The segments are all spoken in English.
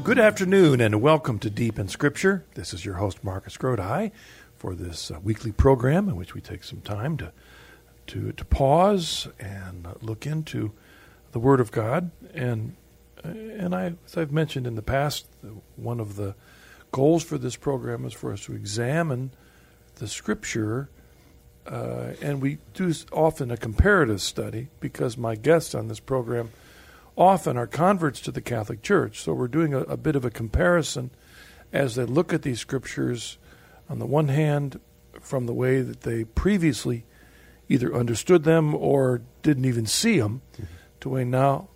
Well, good afternoon and welcome to Deep in Scripture. This is your host, Marcus Grodi, for this uh, weekly program in which we take some time to, to, to pause and uh, look into the Word of God. And, uh, and I, as I've mentioned in the past, one of the goals for this program is for us to examine the Scripture. Uh, and we do often a comparative study because my guests on this program often are converts to the Catholic Church. So we're doing a, a bit of a comparison as they look at these scriptures, on the one hand, from the way that they previously either understood them or didn't even see them, mm-hmm. to way now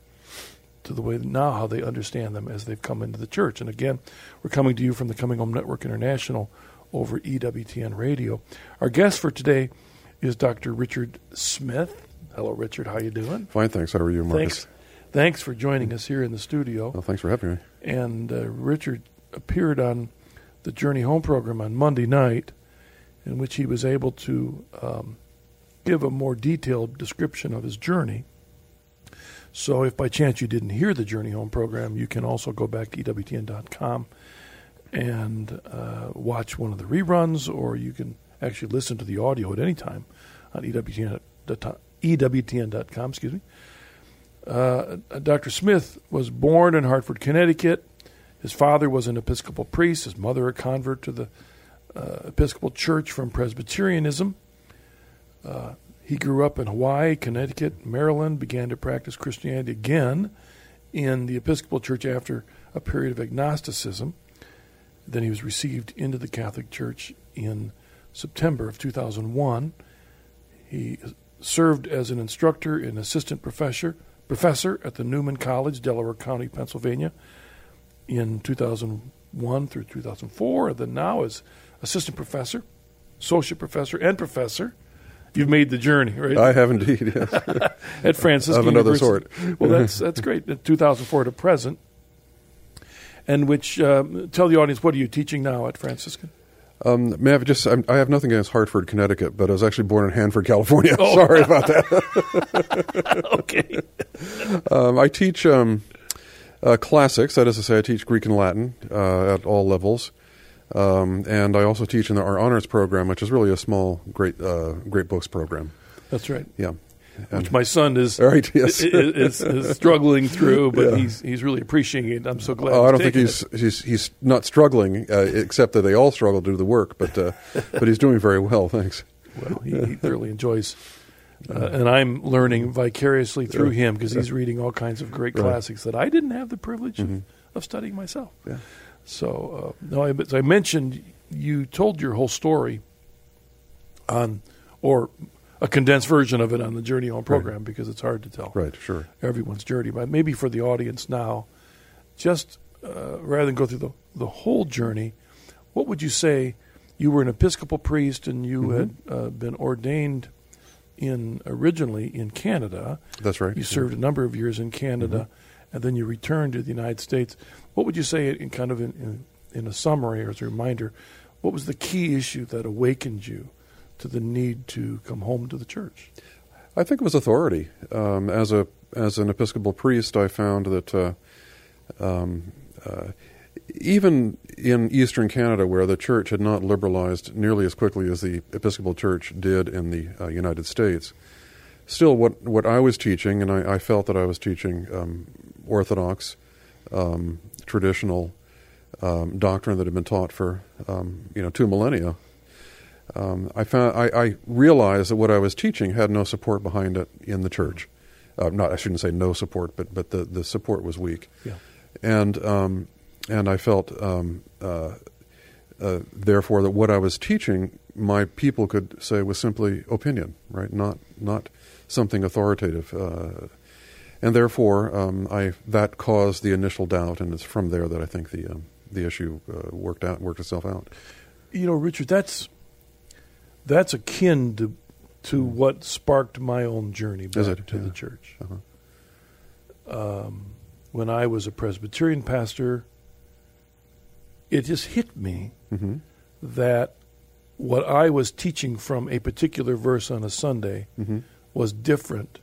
to the way now how they understand them as they've come into the church. And again, we're coming to you from the Coming Home Network International over EWTN Radio. Our guest for today is Dr. Richard Smith. Hello, Richard. How you doing? Fine, thanks. How are you, Marcus? Thanks. Thanks for joining us here in the studio. Well, thanks for having me. And uh, Richard appeared on the Journey Home program on Monday night, in which he was able to um, give a more detailed description of his journey. So, if by chance you didn't hear the Journey Home program, you can also go back to EWTN.com and uh, watch one of the reruns, or you can actually listen to the audio at any time on EWTN, EWTN.com. Excuse me. Uh, Dr. Smith was born in Hartford, Connecticut. His father was an Episcopal priest, his mother a convert to the uh, Episcopal Church from Presbyterianism. Uh, he grew up in Hawaii, Connecticut, Maryland, began to practice Christianity again in the Episcopal Church after a period of agnosticism. Then he was received into the Catholic Church in September of 2001. He served as an instructor and assistant professor professor at the Neumann College, Delaware County, Pennsylvania, in 2001 through 2004, and then now as assistant professor, associate professor, and professor. You've made the journey, right? I have indeed, yes. at Franciscan Of another sort. well, that's that's great. In 2004 to present, and which um, tell the audience what are you teaching now at Franciscan? Um, may I have just? I'm, i have nothing against Hartford, Connecticut, but I was actually born in Hanford, California. Oh. Sorry about that. okay. Um, I teach um, uh, classics. That is to say, I teach Greek and Latin uh, at all levels, um, and I also teach in the, our honors program, which is really a small, great, uh, great books program. That's right. Yeah which my son is right, yes. is, is, struggling through, but yeah. he's he's really appreciating it. I'm so glad. Oh, I don't think he's, he's he's not struggling, uh, except that they all struggle to do the work. But uh, but he's doing very well. Thanks. Well, he, he thoroughly enjoys, uh, and I'm learning vicariously through yeah. him because he's reading all kinds of great right. classics that I didn't have the privilege mm-hmm. of, of, studying myself. Yeah. So uh, no, I, as I mentioned, you told your whole story on, or a condensed version of it on the Journey Home program right. because it's hard to tell. Right, sure. Everyone's journey, but maybe for the audience now, just uh, rather than go through the the whole journey, what would you say? You were an Episcopal priest, and you mm-hmm. had uh, been ordained in originally in Canada. That's right. You served a number of years in Canada, mm-hmm. and then you returned to the United States. What would you say, in kind of in, in, in a summary or as a reminder, what was the key issue that awakened you to the need to come home to the church? I think it was authority. Um, as a as an Episcopal priest, I found that uh, um, uh, even in Eastern Canada, where the church had not liberalized nearly as quickly as the Episcopal Church did in the uh, United States, still what what I was teaching, and I, I felt that I was teaching um, Orthodox, um, traditional um, doctrine that had been taught for um, you know two millennia um, I found I, I, realized that what I was teaching had no support behind it in the church. Uh, not I shouldn't say no support, but but the, the support was weak. Yeah. And um, and I felt um, uh, uh, therefore that what I was teaching, my people could say was simply opinion, right? Not not something authoritative. Uh, and therefore, um, I that caused the initial doubt, and it's from there that I think the um, the issue uh, worked out worked itself out. You know, Richard, that's that's akin to to mm. what sparked my own journey back to yeah. the church. Uh-huh. Um, when I was a Presbyterian pastor, it just hit me mm-hmm. that what I was teaching from a particular verse on a Sunday mm-hmm. was different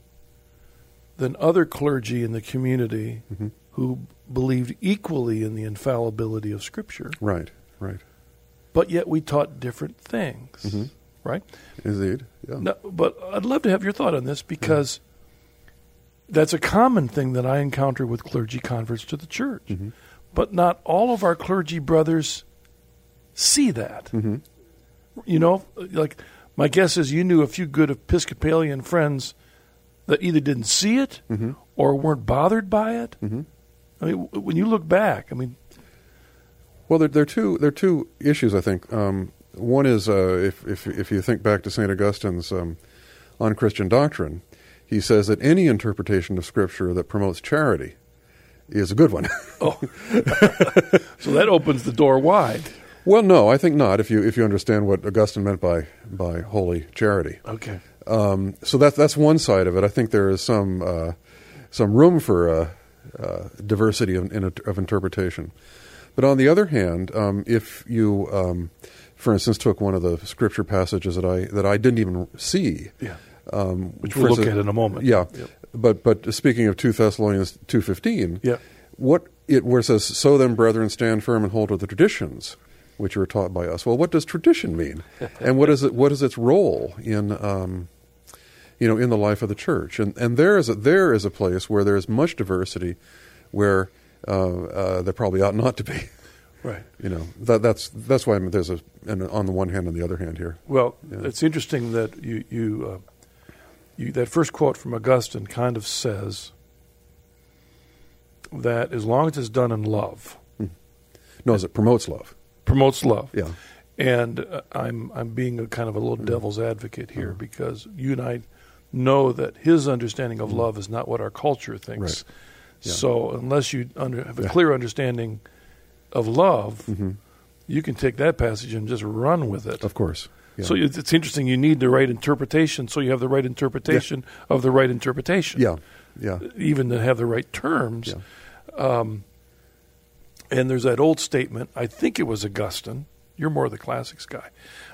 than other clergy in the community mm-hmm. who believed equally in the infallibility of Scripture, Right. Right. but yet we taught different things, Mhm. Right? Indeed. Yeah. No, but I'd love to have your thought on this because that's a common thing that I encounter with clergy converts to the church. Mhm. But not all of our clergy brothers see that. hmm You know, like my guess is you knew a few good Episcopalian friends that either didn't see it hmm or weren't bothered by it. hmm I mean, when you look back, I mean, Well, there, there are two there are two issues. I think um, one is uh, if if if you think back to Saint Augustine's um, on Christian doctrine, he says that any interpretation of Scripture that promotes charity is a good one. oh, so that opens the door wide. well, no, I think not. If you if you understand what Augustine meant by by holy charity, Okay. um, so that's that's one side of it. I think there is some uh, some room for uh, uh, diversity of, in, of interpretation. But on the other hand, um, if you, um, for instance, took one of the scripture passages that I that I didn't even see, Yeah. um, Which we'll look at in a moment. Yeah, Yep. but but speaking of two Thessalonians two fifteen, Yeah. what it where it says, "So then, brethren, stand firm and hold to the traditions." Which were taught by us. Well, what does tradition mean, and what is it? What is its role in um, you know, in the life of the church. And and there is a, there is a place where there is much diversity, where uh, uh, there probably ought not to be. Right. You know, that that's that's why there's a an on the one hand and the other hand here. Well, Yeah. it's interesting that you you, uh, you that first quote from Augustine kind of says that as long as it's done in love, No, as it promotes love. promotes love. Yeah. And uh, I'm I'm being a kind of a little Mm. devil's advocate here Mhm. because you and I know that his understanding of love is not what our culture thinks. Right. Yeah. So unless you under, have a Yeah. clear understanding of love, hmm you can take that passage and just run with it. Of course. Yeah. So it's, interesting. You need the right interpretation, so you have the right interpretation of the right interpretation. yeah. Yeah. Even to have the right terms. Yeah. Um, and there's that old statement. I think it was Augustine. You're more the classics guy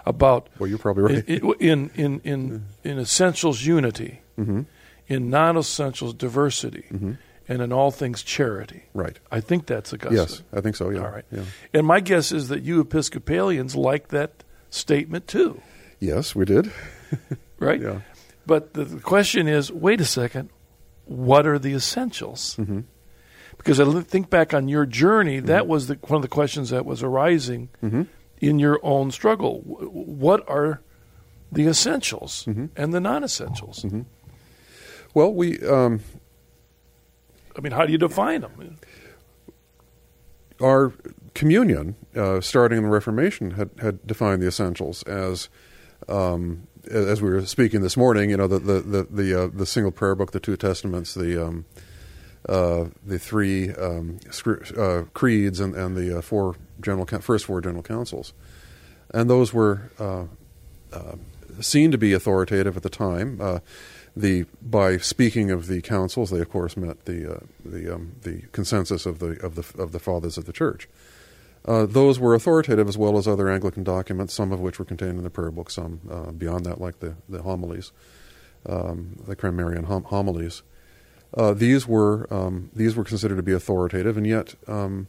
about Well, you're probably right. in in in in, in essentials unity, hmm in non-essentials diversity, hmm and in all things charity. Right. I think that's Augustine. Yes, I think so. Yeah. All right. Yeah. And my guess is that you Episcopalians like that statement too, Yes, we did. right? Yeah. But the, the question is, wait a second, what are the essentials? hmm Because I think back on your journey, that was the, one of the questions that was arising hmm in your own struggle. W- What are the essentials Mhm. and the non-essentials? hmm Well, we um, I mean, how do you define them? our communion, uh, starting in the Reformation, had, had defined the essentials as, um, as we were speaking this morning. You know, the the the the, uh, the single prayer book, the two testaments, the um, uh, the three um, uh, creeds, and, and the uh, four general first four general councils, and those were uh, uh, seen to be authoritative at the time. The by speaking of the councils, they of course meant the uh, the um, the consensus of the of the of the fathers of the church. Uh, those were authoritative as well as other Anglican documents, some of which were contained in the prayer book, some uh, beyond that, like the the homilies, um, the Cranmerian hom- homilies. Uh, these were um, these were considered to be authoritative, and yet um,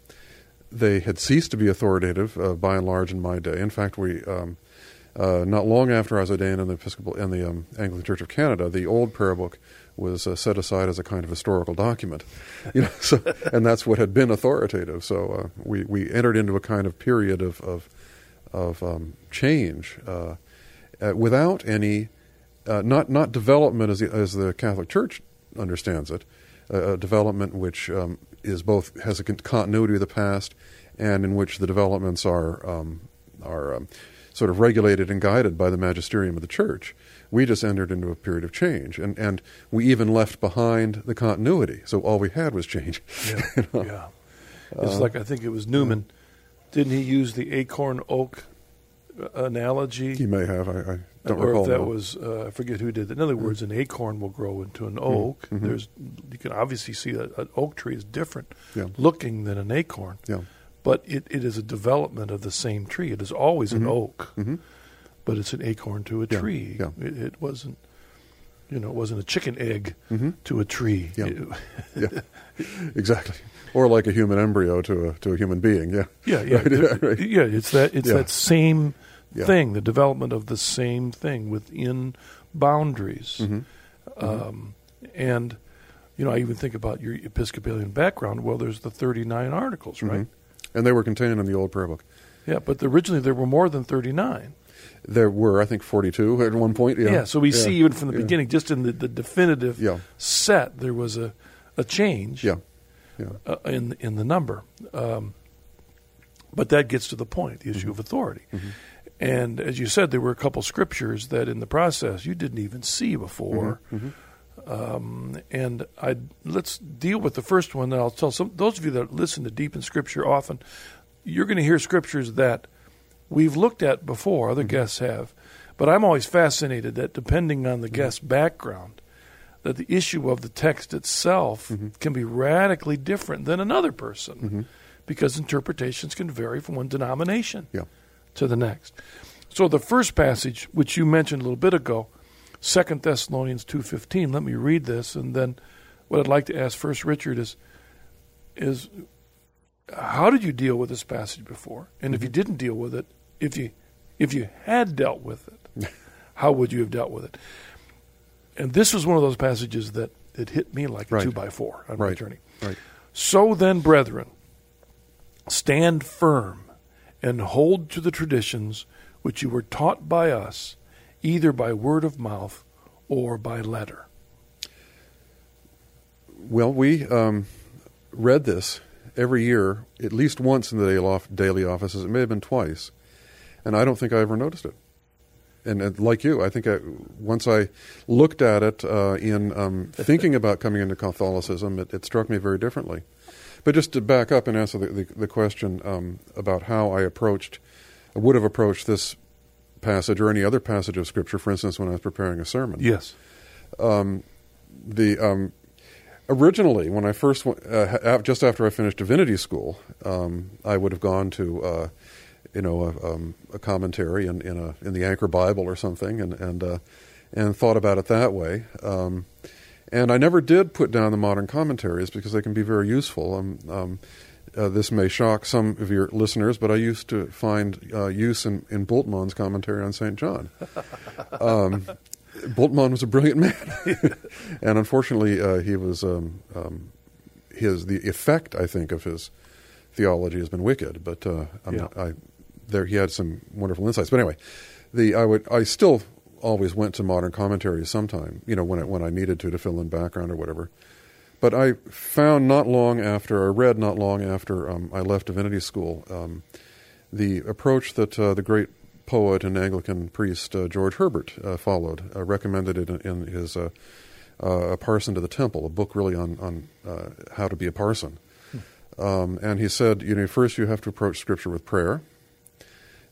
they had ceased to be authoritative uh, by and large in my day. In fact, we um, uh, not long after I was ordained in the Episcopal in the um, Anglican Church of Canada, the old prayer book was uh, set aside as a kind of historical document, you know. So, and that's what had been authoritative. So uh, we we entered into a kind of period of of, of um, change uh, without any uh, not not development as the, as the Catholic Church understands it, a development which um, is both has a continuity of the past and in which the developments are um, are um, sort of regulated and guided by the magisterium of the church. We just entered into a period of change, and, and we even left behind the continuity. So all we had was change. Yeah, You know? yeah. It's Uh, like I think it was Newman. Didn't he use the acorn oak uh, analogy? He may have. I, I don't or recall. if that now. was uh, I forget who did that. In other words, an acorn will grow into an oak. mhm. There's you can obviously see that an oak tree is different Yeah. looking than an acorn, Yeah. But it, it is a development of the same tree. It is always an Mhm. oak, hmm but it's an acorn to a Yeah, tree. yeah. It, it wasn't. You know, it wasn't a chicken egg to a tree. Yeah. yeah, exactly. Or like a human embryo to a to a human being. Yeah, Yeah, yeah, Right, It- right. yeah. It's that it's Yeah. that same Yeah. thing, the development of the same thing within boundaries. Mhm. Um, and you know, I even think about your Episcopalian background. Well, there's the 39 articles, right? And they were contained in the old prayer book. Yeah, but originally there were more than 39. There were, I think, forty-two at one point. Yeah. Yeah, so we Yeah. see even from the Yeah. beginning, just in the, the definitive set, there was a, a change Yeah. Yeah. uh, in in the number. Um, but that gets to the point, the issue Mm-hmm. of authority. And as you said, there were a couple scriptures that in the process you didn't even see before. Mhm. Um, and I let's deal with the first one. And I'll tell some those of you that listen to Deep in Scripture often, you're going to hear scriptures that we've looked at before. Other mm-hmm. guests have, but I'm always fascinated that depending on the mm-hmm. guest's background, that the issue of the text itself mm-hmm. can be radically different than another person, because interpretations can vary from one denomination Yeah. to the next. So the first passage, which you mentioned a little bit ago, Second Thessalonians two fifteen. Let me read this, and then what I'd like to ask first, Richard, is is how did you deal with this passage before? And if you mm-hmm. didn't deal with it, if you if you had dealt with it, how would you have dealt with it? And this was one of those passages that it hit me like a Right. two by four on my journey. Right. So then, brethren, stand firm and hold to the traditions which you were taught by us, either by word of mouth or by letter. Well, we um, read this every year, at least once in the daily, off- daily offices. It may have been twice, and I don't think I ever noticed it. And, and like you, I think I, once I looked at it uh, in um, thinking about coming into Catholicism, it, it struck me very differently. But just to back up and answer the, the, the question um, about how I approached, I would have approached this passage or any other passage of Scripture, for instance, when I was preparing a sermon Yes. the um, originally when I first went, uh, just after I finished divinity school, um, I would have gone to uh, you know a, um, a commentary in, in a in the Anchor Bible or something, and and uh, and thought about it that way. Um, and I never did put down the modern commentaries because they can be very useful. Uh, this may shock some of your listeners, but I used to find uh, use in, in Bultmann's commentary on St. John. Um, Bultmann was a brilliant man, and unfortunately, uh, he was um, um, his the effect I think of his theology has been wicked. But uh, Yeah. I there he had some wonderful insights. But anyway, the I would I still always went to modern commentaries sometime, you know, when I, when I needed to to fill in background or whatever. But I found not long after, or read not long after um, I left divinity school, um, the approach that uh, the great poet and Anglican priest uh, George Herbert uh, followed, uh, recommended it in, in his uh, uh, A Parson to the Temple, a book really on, on how to be a parson. Um, and he said, you know, first you have to approach Scripture with prayer.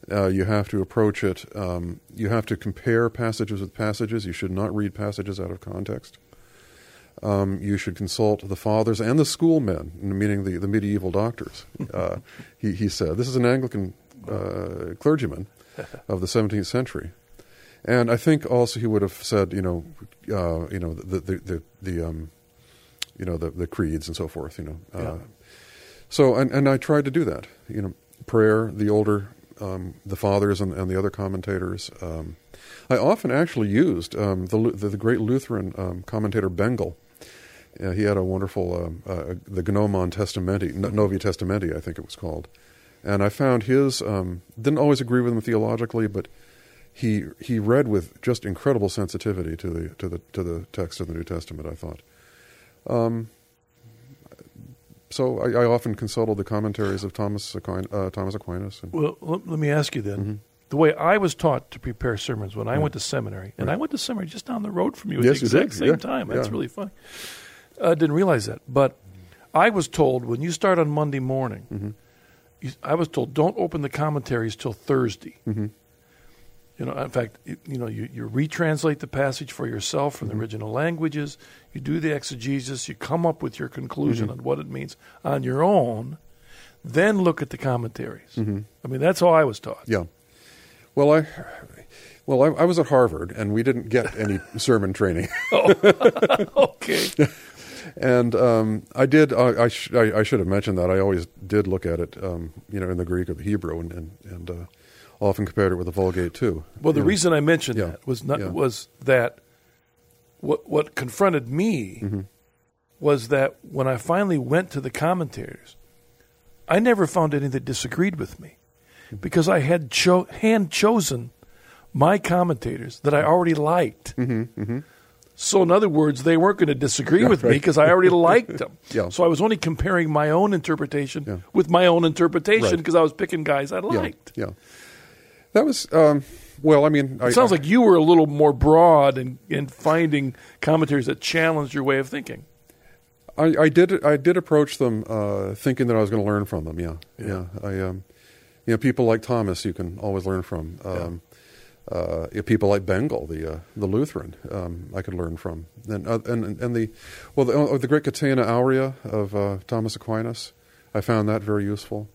You have to approach it. Um, you have to compare passages with passages. You should not read passages out of context. Um, you should consult the fathers and the schoolmen, meaning the, the medieval doctors. Uh, he, he said, this is an Anglican uh, clergyman of the 17th century, and I think also he would have said, you know, uh, you know, the the the, the um, you know, the, the creeds and so forth. You know, uh, Yeah. so and, and I tried to do that. You know, prayer, the older, um, the fathers and, and the other commentators. Um, I often actually used um, the, the the great Lutheran um, commentator Bengel. Uh, he had a wonderful um, uh, the Gnomon Testamenti, No- Novi Testamenti, I think it was called, and I found his um, didn't always agree with him theologically, but he he read with just incredible sensitivity to the to the to the text of the New Testament. I thought. Um, so I, I often consulted the commentaries of Thomas Aquin, uh, Thomas Aquinas. And, Well, let, let me ask you then. Mhm. The way I was taught to prepare sermons when I Yeah. went to seminary, and Right. I went to seminary just down the road from you at Yes, the exact same Yeah. time. That's Yeah. really funny. I didn't realize that. But I was told when you start on Monday morning, Mhm. you, I was told don't open the commentaries till Thursday. Mhm. You know, in fact, you, you know, you, you retranslate the passage for yourself from Mm-hmm. the original languages. You do the exegesis. You come up with your conclusion Mm-hmm. on what it means on your own. Then look at the commentaries. Mhm. I mean, that's how I was taught. Yeah. Well, I well I, I was at Harvard, and we didn't get any sermon training. Okay. And um, I did. I, I, sh- I, I should have mentioned that. I always did look at it, um, you know, in the Greek or the Hebrew, and and, and uh, often compared it with the Vulgate too. Well, the know. reason I mentioned Yeah. that was not Yeah. was that what what confronted me Mm-hmm. was that when I finally went to the commentators, I never found any that disagreed with me Mm-hmm. because I had cho- hand chosen my commentators that I already liked. Mm-hmm, So, in other words, they weren't going to disagree with me because I already liked them. Yeah. So I was only comparing my own interpretation Yeah. with my own interpretation Right. because I was picking guys I liked. yeah. That was um, well. I mean, I, It sounds I- like you were a little more broad in, in finding commentaries that challenged your way of thinking. I, I did. I did approach them uh, thinking that I was going to learn from them. Yeah, Yeah. yeah. I, um, you know, people like Thomas, you can always learn from. Um, uh, people like Bengel, the uh, the Lutheran, um, I could learn from. And uh, and and the well, the, oh, the great Catena Aurea of uh, Thomas Aquinas, I found that very useful.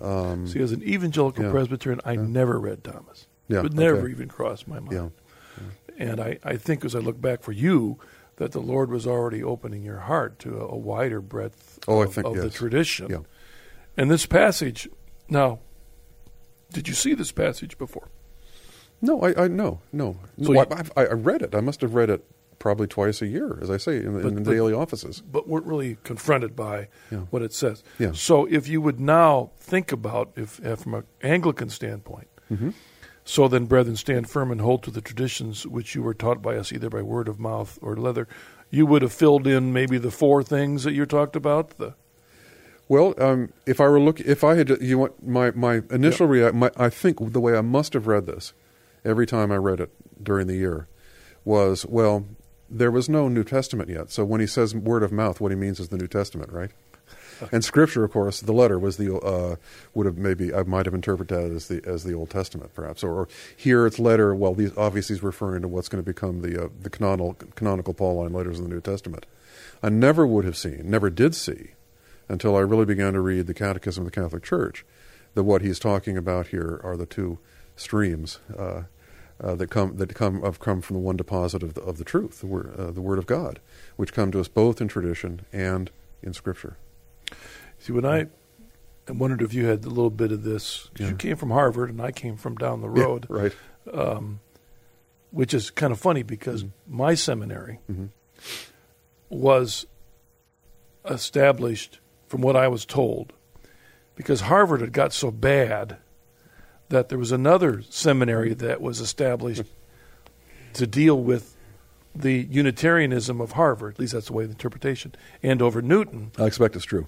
Um, See, as an evangelical Yeah. Presbyterian, I never read Thomas. Yeah, It would never okay. even cross my mind. yeah, And I, I think as I look back for you, that the Lord was already opening your heart to a, a wider breadth Oh, I of, think, of the tradition. Yeah. And this passage, now, did you see this passage before? No, I, I no, no. So no you- I, I, read it. I must have read it probably twice a year, as I say, in the, But- in the but- daily offices. but weren't really confronted by Yeah. what it says. Yeah. So if you would now think about, if, if from an Anglican standpoint, Mm-hmm. so then, brethren, stand firm and hold to the traditions which you were taught by us, either by word of mouth or leather. You would have filled in maybe the four things that you talked about. The Well, um, if I were look, if I had, you want my my initial react, my, I think the way I must have read this, every time I read it during the year, was well, there was no New Testament yet. So when he says word of mouth, what he means is the New Testament, right? And Scripture, of course, the letter was the uh, would have maybe I might have interpreted that as the as the Old Testament, perhaps, or, or here it's letter. Well, these obviously he's referring to what's going to become the uh, the canonical canonical Pauline letters in the New Testament. I never would have seen, never did see, until I really began to read the Catechism of the Catholic Church, that what he's talking about here are the two streams uh, uh, that come that come have come from the one deposit of the, of the truth, the word, uh, the Word of God, which come to us both in tradition and in Scripture. see, when I I wondered if you had a little bit of this, 'cause Yeah. you came from Harvard and I came from down the Yeah, road, right? um, which is kind of funny because Mm-hmm. my seminary Mhm. was established, from what I was told, because Harvard had got so bad that there was another seminary that was established to deal with the Unitarianism of Harvard. At least that's the way the interpretation. Andover Newton, I expect it's true.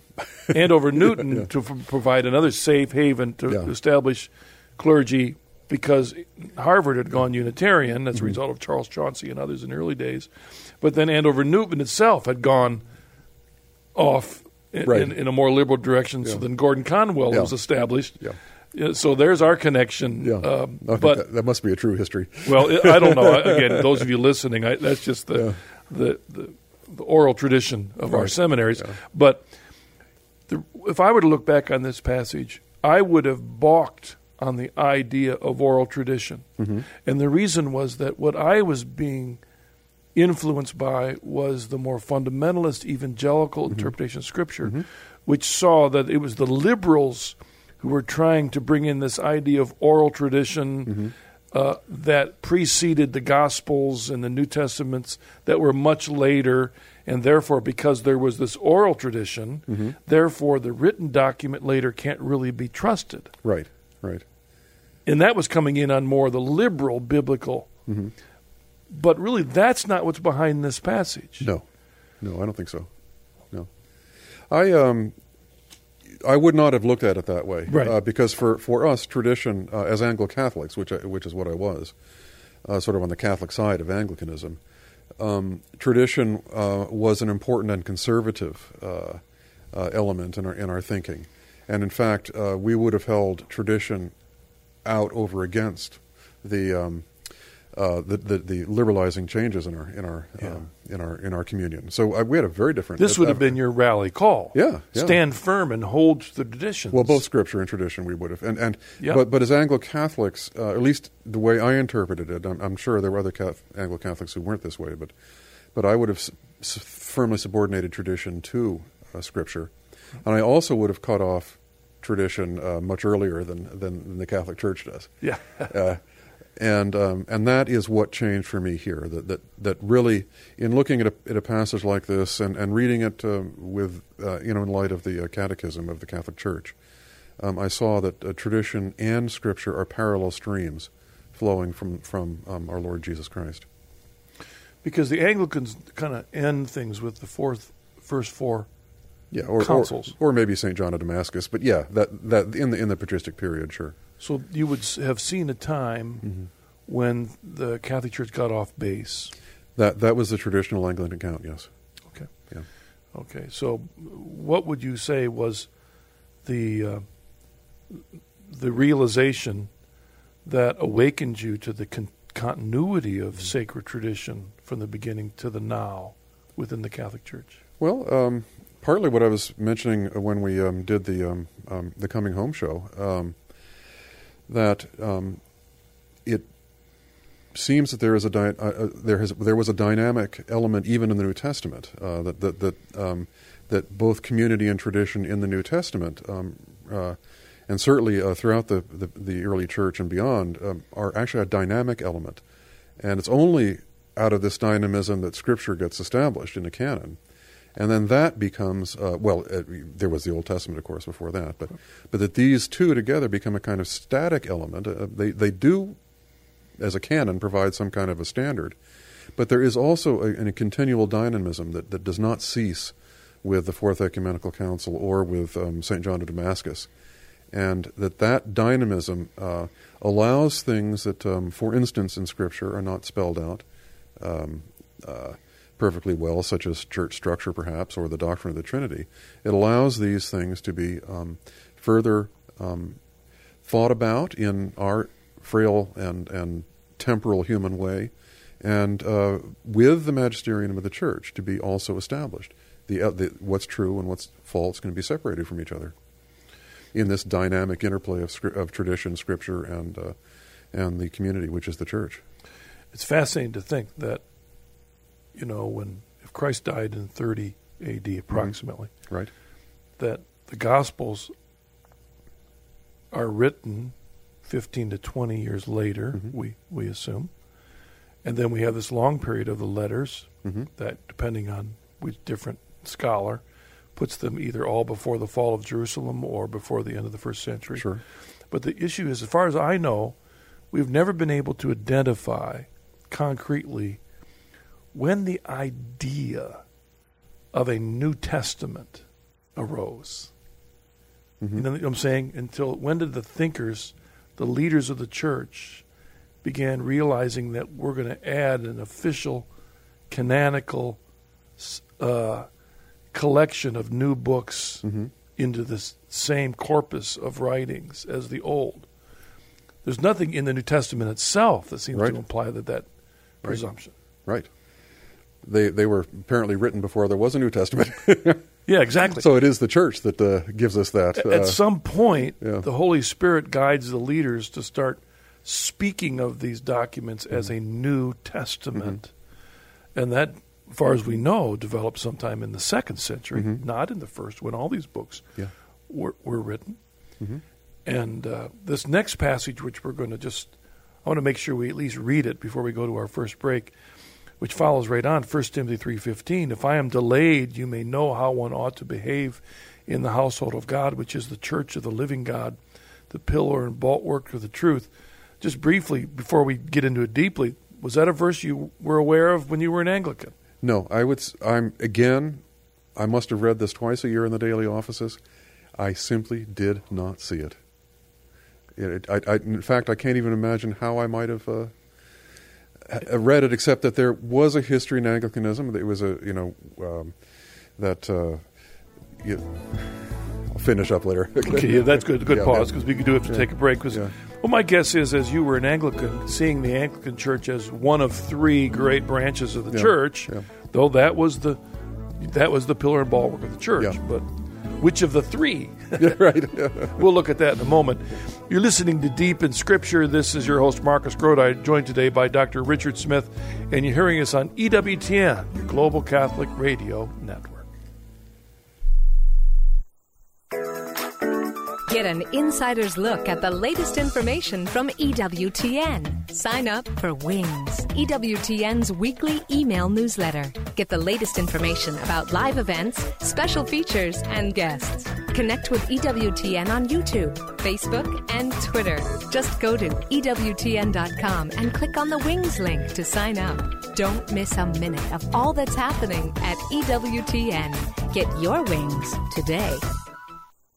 Andover Newton Yeah. to f- provide another safe haven to Yeah. establish clergy because Harvard had gone Unitarian as Mm-hmm. a result of Charles Chauncy and others in the early days. But then Andover Newton itself had gone off in, Right. in, in a more liberal direction. So Yeah. then Gordon Conwell was established. So there's our connection. Yeah, Um, but that, that must be a true history. well, I don't know. Again, those of you listening, I, that's just the, Yeah. the, the the oral tradition of our seminaries. Yeah. But the, if I were to look back on this passage, I would have balked on the idea of oral tradition, Mm-hmm. and the reason was that what I was being influenced by was the more fundamentalist evangelical Mm-hmm. interpretation of Scripture, which saw that it was the liberals who were trying to bring in this idea of oral tradition Mm-hmm. uh, that preceded the Gospels and the New Testaments that were much later, and therefore, because there was this oral tradition, Mm-hmm. therefore the written document later can't really be trusted. Right, right. And that was coming in on more the liberal biblical. Mm-hmm. But really, that's not what's behind this passage. No, no, I don't think so. No, I um, I would not have looked at it that way, Right. Uh, because for for us, tradition uh, as Anglo Catholics, which I, which is what I was, uh, sort of on the Catholic side of Anglicanism, um, tradition uh, was an important and conservative uh, uh, element in our in our thinking, and in fact, uh, we would have held tradition out over against the um, uh, the, the the liberalizing changes in our in our Yeah. um, in our in our communion. So uh, we had a very different. This would have uh, been your rally call. Yeah, yeah. Stand firm and hold to the traditions. Well, both scripture and tradition, we would have, and and Yeah. but but as Anglo Catholics, uh, at least the way I interpreted it, I'm, I'm sure there were other Anglo Catholics who weren't this way, but but I would have s- s- firmly subordinated tradition to uh, scripture, and I also would have cut off tradition uh, much earlier than, than than the Catholic Church does. Yeah. And um, and that is what changed for me here. That that that really, in looking at a, at a passage like this and, and reading it uh, with uh, you know in light of the uh, Catechism of the Catholic Church, um, I saw that uh, tradition and Scripture are parallel streams flowing from from um, our Lord Jesus Christ. because the Anglicans kind of end things with the fourth, first four. Yeah, or, or Councils. or maybe Saint John of Damascus, but yeah, that that in the in the patristic period, sure. So you would have seen a time Mm-hmm. when the Catholic Church got off base. That that was the traditional Anglican account. Yes. Okay. Yeah. Okay. So, what would you say was the uh, the realization that awakened you to the con- continuity of sacred tradition from the beginning to the now within the Catholic Church? Well, um, partly what I was mentioning when we um, did the um, um, the coming home show, um, that um, it seems that there is a dy- uh, uh, there has there was a dynamic element even in the New Testament uh, that that that, um, that both community and tradition in the New Testament. Um, uh, and certainly uh, throughout the, the, the early church and beyond, um, are actually a dynamic element. And it's only out of this dynamism that Scripture gets established in a canon. And then that becomes, uh, well, uh, there was the Old Testament, of course, before that, but, but that these two together become a kind of static element. Uh, they, they do, as a canon, provide some kind of a standard. But there is also a, a continual dynamism that, that does not cease with the Fourth Ecumenical Council or with um, St. John of Damascus and that that dynamism uh, allows things that, um, for instance, in Scripture are not spelled out um, uh, perfectly well, such as church structure, perhaps, or the doctrine of the Trinity. It allows these things to be um, further um, thought about in our frail and, and temporal human way, and uh, with the magisterium of the church to be also established. The, uh, the, what's true and what's false can be separated from each other in this dynamic interplay of, of tradition, scripture, and uh, and the community, which is the church. It's fascinating to think that, you know, when if Christ died in 30 A.D. approximately, Right. that the Gospels are written 15 to 20 years later, Mhm. we, we assume. And then we have this long period of the letters hmm that, depending on which different scholar, puts them either all before the fall of Jerusalem or before the end of the first century. Sure. But the issue is, as far as I know, we've never been able to identify concretely when the idea of a New Testament arose. hmm You know what I'm saying? Until when did the thinkers, the leaders of the church, began realizing that we're going to add an official, canonical uh, collection of new books hmm into this same corpus of writings as the Old? There's nothing in the New Testament itself that seems Right. to imply that that presumption. Right. They they were apparently written before there was a New Testament. Yeah, exactly. so it is the church that uh, gives us that. At uh, some point, yeah. the Holy Spirit guides the leaders to start speaking of these documents as Mm-hmm. a New Testament. And that, as far as we know, developed sometime in the second century, Mhm. not in the first, when all these books Yeah. were, were written. Mhm. And uh, this next passage, which we're going to just, I want to make sure we at least read it before we go to our first break, which follows right on 1 Timothy 3.15. If I am delayed, you may know how one ought to behave in the household of God, which is the church of the living God, the pillar and bulwark of the truth. Just briefly, before we get into it deeply, was that a verse you were aware of when you were an Anglican? No, I would. I'm again. I must have read this twice a year in the daily offices. I simply did not see it. It, I, I, in fact, I can't even imagine how I might have uh, read it, except that there was a history in Anglicanism. It was a you know um, that uh, you, finish up later. okay, yeah, that's good. Good Yeah, pause yeah. because we do have to take a break. Because Yeah. well, my guess is, as you were an Anglican, seeing the Anglican Church as one of three great branches of the Yeah, church, yeah. though that was the that was the pillar and bulwark of the church. Yeah. But which of the three? Right. We'll look at that in a moment. You're listening to Deep in Scripture. This is your host, Marcus Grodi, joined today by Dr. Richard Smith, and you're hearing us on EWTN, your Global Catholic Radio Network. Get an insider's look at the latest information from EWTN. Sign up for Wings, EWTN's weekly email newsletter. Get the latest information about live events, special features, and guests. Connect with EWTN on YouTube, Facebook, and Twitter. Just go to EWTN.com and click on the Wings link to sign up. Don't miss a minute of all that's happening at EWTN. Get your wings today.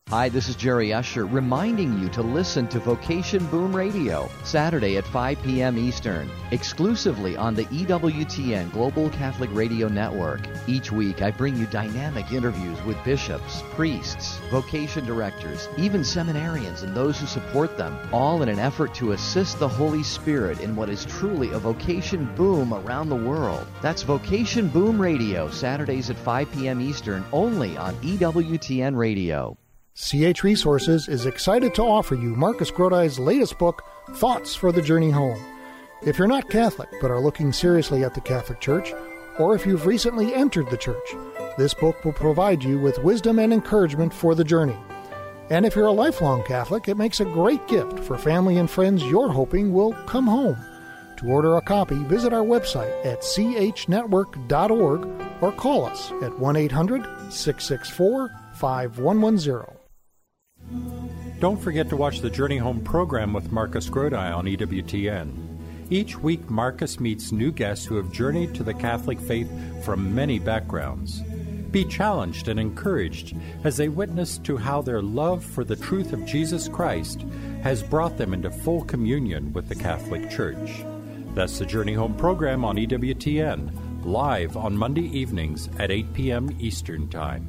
Hi, this is Jerry Usher reminding you to listen to Vocation Boom Radio Saturday at 5 p.m. Eastern, exclusively on the EWTN Global Catholic Radio Network. Each week, I bring you dynamic interviews with bishops, priests, vocation directors, even seminarians and those who support them, all in an effort to assist the Holy Spirit in what is truly a vocation boom around the world. That's Vocation Boom Radio, Saturdays at 5 p.m. Eastern, only on EWTN Radio. CH Resources is excited to offer you Marcus Grodi's latest book, Thoughts for the Journey Home. If you're not Catholic but are looking seriously at the Catholic Church, or if you've recently entered the Church, this book will provide you with wisdom and encouragement for the journey. And if you're a lifelong Catholic, it makes a great gift for family and friends you're hoping will come home. To order a copy, visit our website at chnetwork.org or call us at 1 800 664 5110. Don't forget to watch the Journey Home program with Marcus Grodi on EWTN. Each week, Marcus meets new guests who have journeyed to the Catholic faith from many backgrounds. Be challenged and encouraged as they witness to how their love for the truth of Jesus Christ has brought them into full communion with the Catholic Church. That's the Journey Home program on EWTN, live on Monday evenings at 8 p.m. Eastern Time.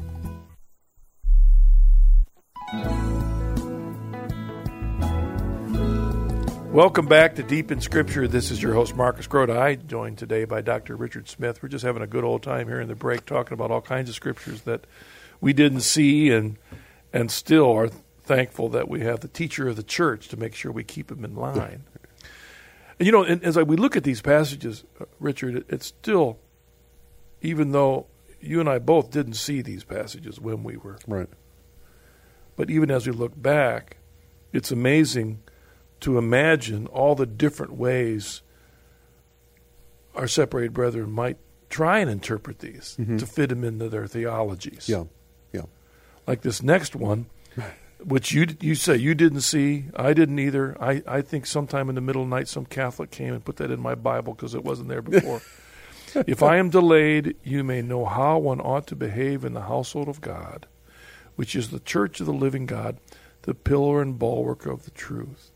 Welcome back to Deep in Scripture. This is your host, Marcus Grodi, joined today by Dr. Richard Smith. We're just having a good old time here in the break talking about all kinds of scriptures that we didn't see and and still are thankful that we have the teacher of the church to make sure we keep them in line. And you know, and as I, we look at these passages, uh, Richard, it, it's still, even though you and I both didn't see these passages when we were right. but even as we look back, it's amazing to imagine all the different ways our separated brethren might try and interpret these mm-hmm. to fit them into their theologies. Yeah. Yeah. Like this next one, which you you say you didn't see, I didn't either. I, I think sometime in the middle of the night some Catholic came and put that in my Bible because it wasn't there before. if I am delayed, you may know how one ought to behave in the household of God, which is the church of the living God, the pillar and bulwark of the truth.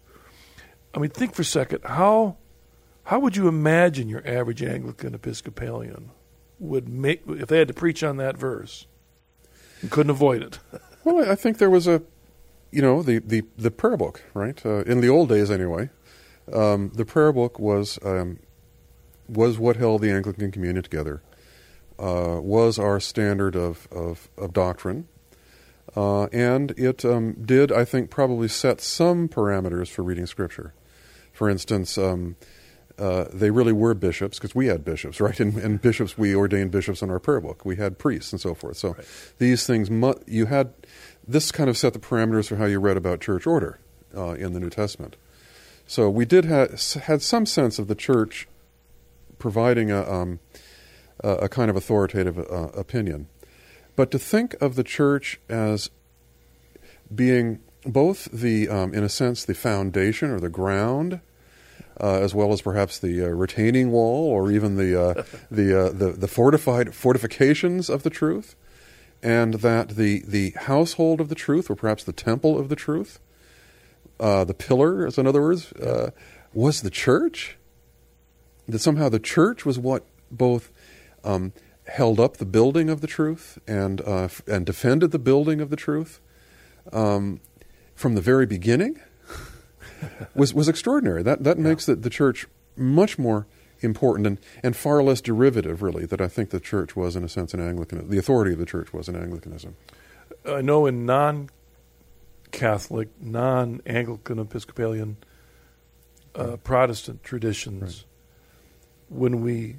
I mean, think for a second. How how would you imagine your average Anglican Episcopalian would make if they had to preach on that verse? You couldn't avoid it. Well, I think there was a, you know, the, the, the prayer book, right? Uh, in the old days, anyway, um, the prayer book was um, was what held the Anglican Communion together. Uh, was our standard of of, of doctrine, uh, and it um, did, I think, probably set some parameters for reading Scripture. For instance. Um, uh, they really were bishops because we had bishops, right? And, and bishops, we ordained bishops in our prayer book. We had priests and so forth. So these things, mu- you had this kind of set the parameters for how you read about church order uh, in the New Testament. So we did ha- had some sense of the church providing a, um, a, a kind of authoritative uh, opinion, but to think of the church as being both the, um, in a sense, the foundation or the ground uh, as well as perhaps the uh, retaining wall or even the uh, the, uh, the the fortified fortifications of the truth, and that the the household of the truth, or perhaps the temple of the truth, uh, the pillar, as in other words, uh, was the church. That somehow the church was what both um, held up the building of the truth and uh, f- and defended the building of the truth. um, from the very beginning was was extraordinary. That that makes the, the church much more important and, and far less derivative, really, that I think the church was in a sense in Anglicanism. The authority of the church was in Anglicanism. I know in non Catholic, non Anglican Episcopalian uh, Protestant traditions, Right. when we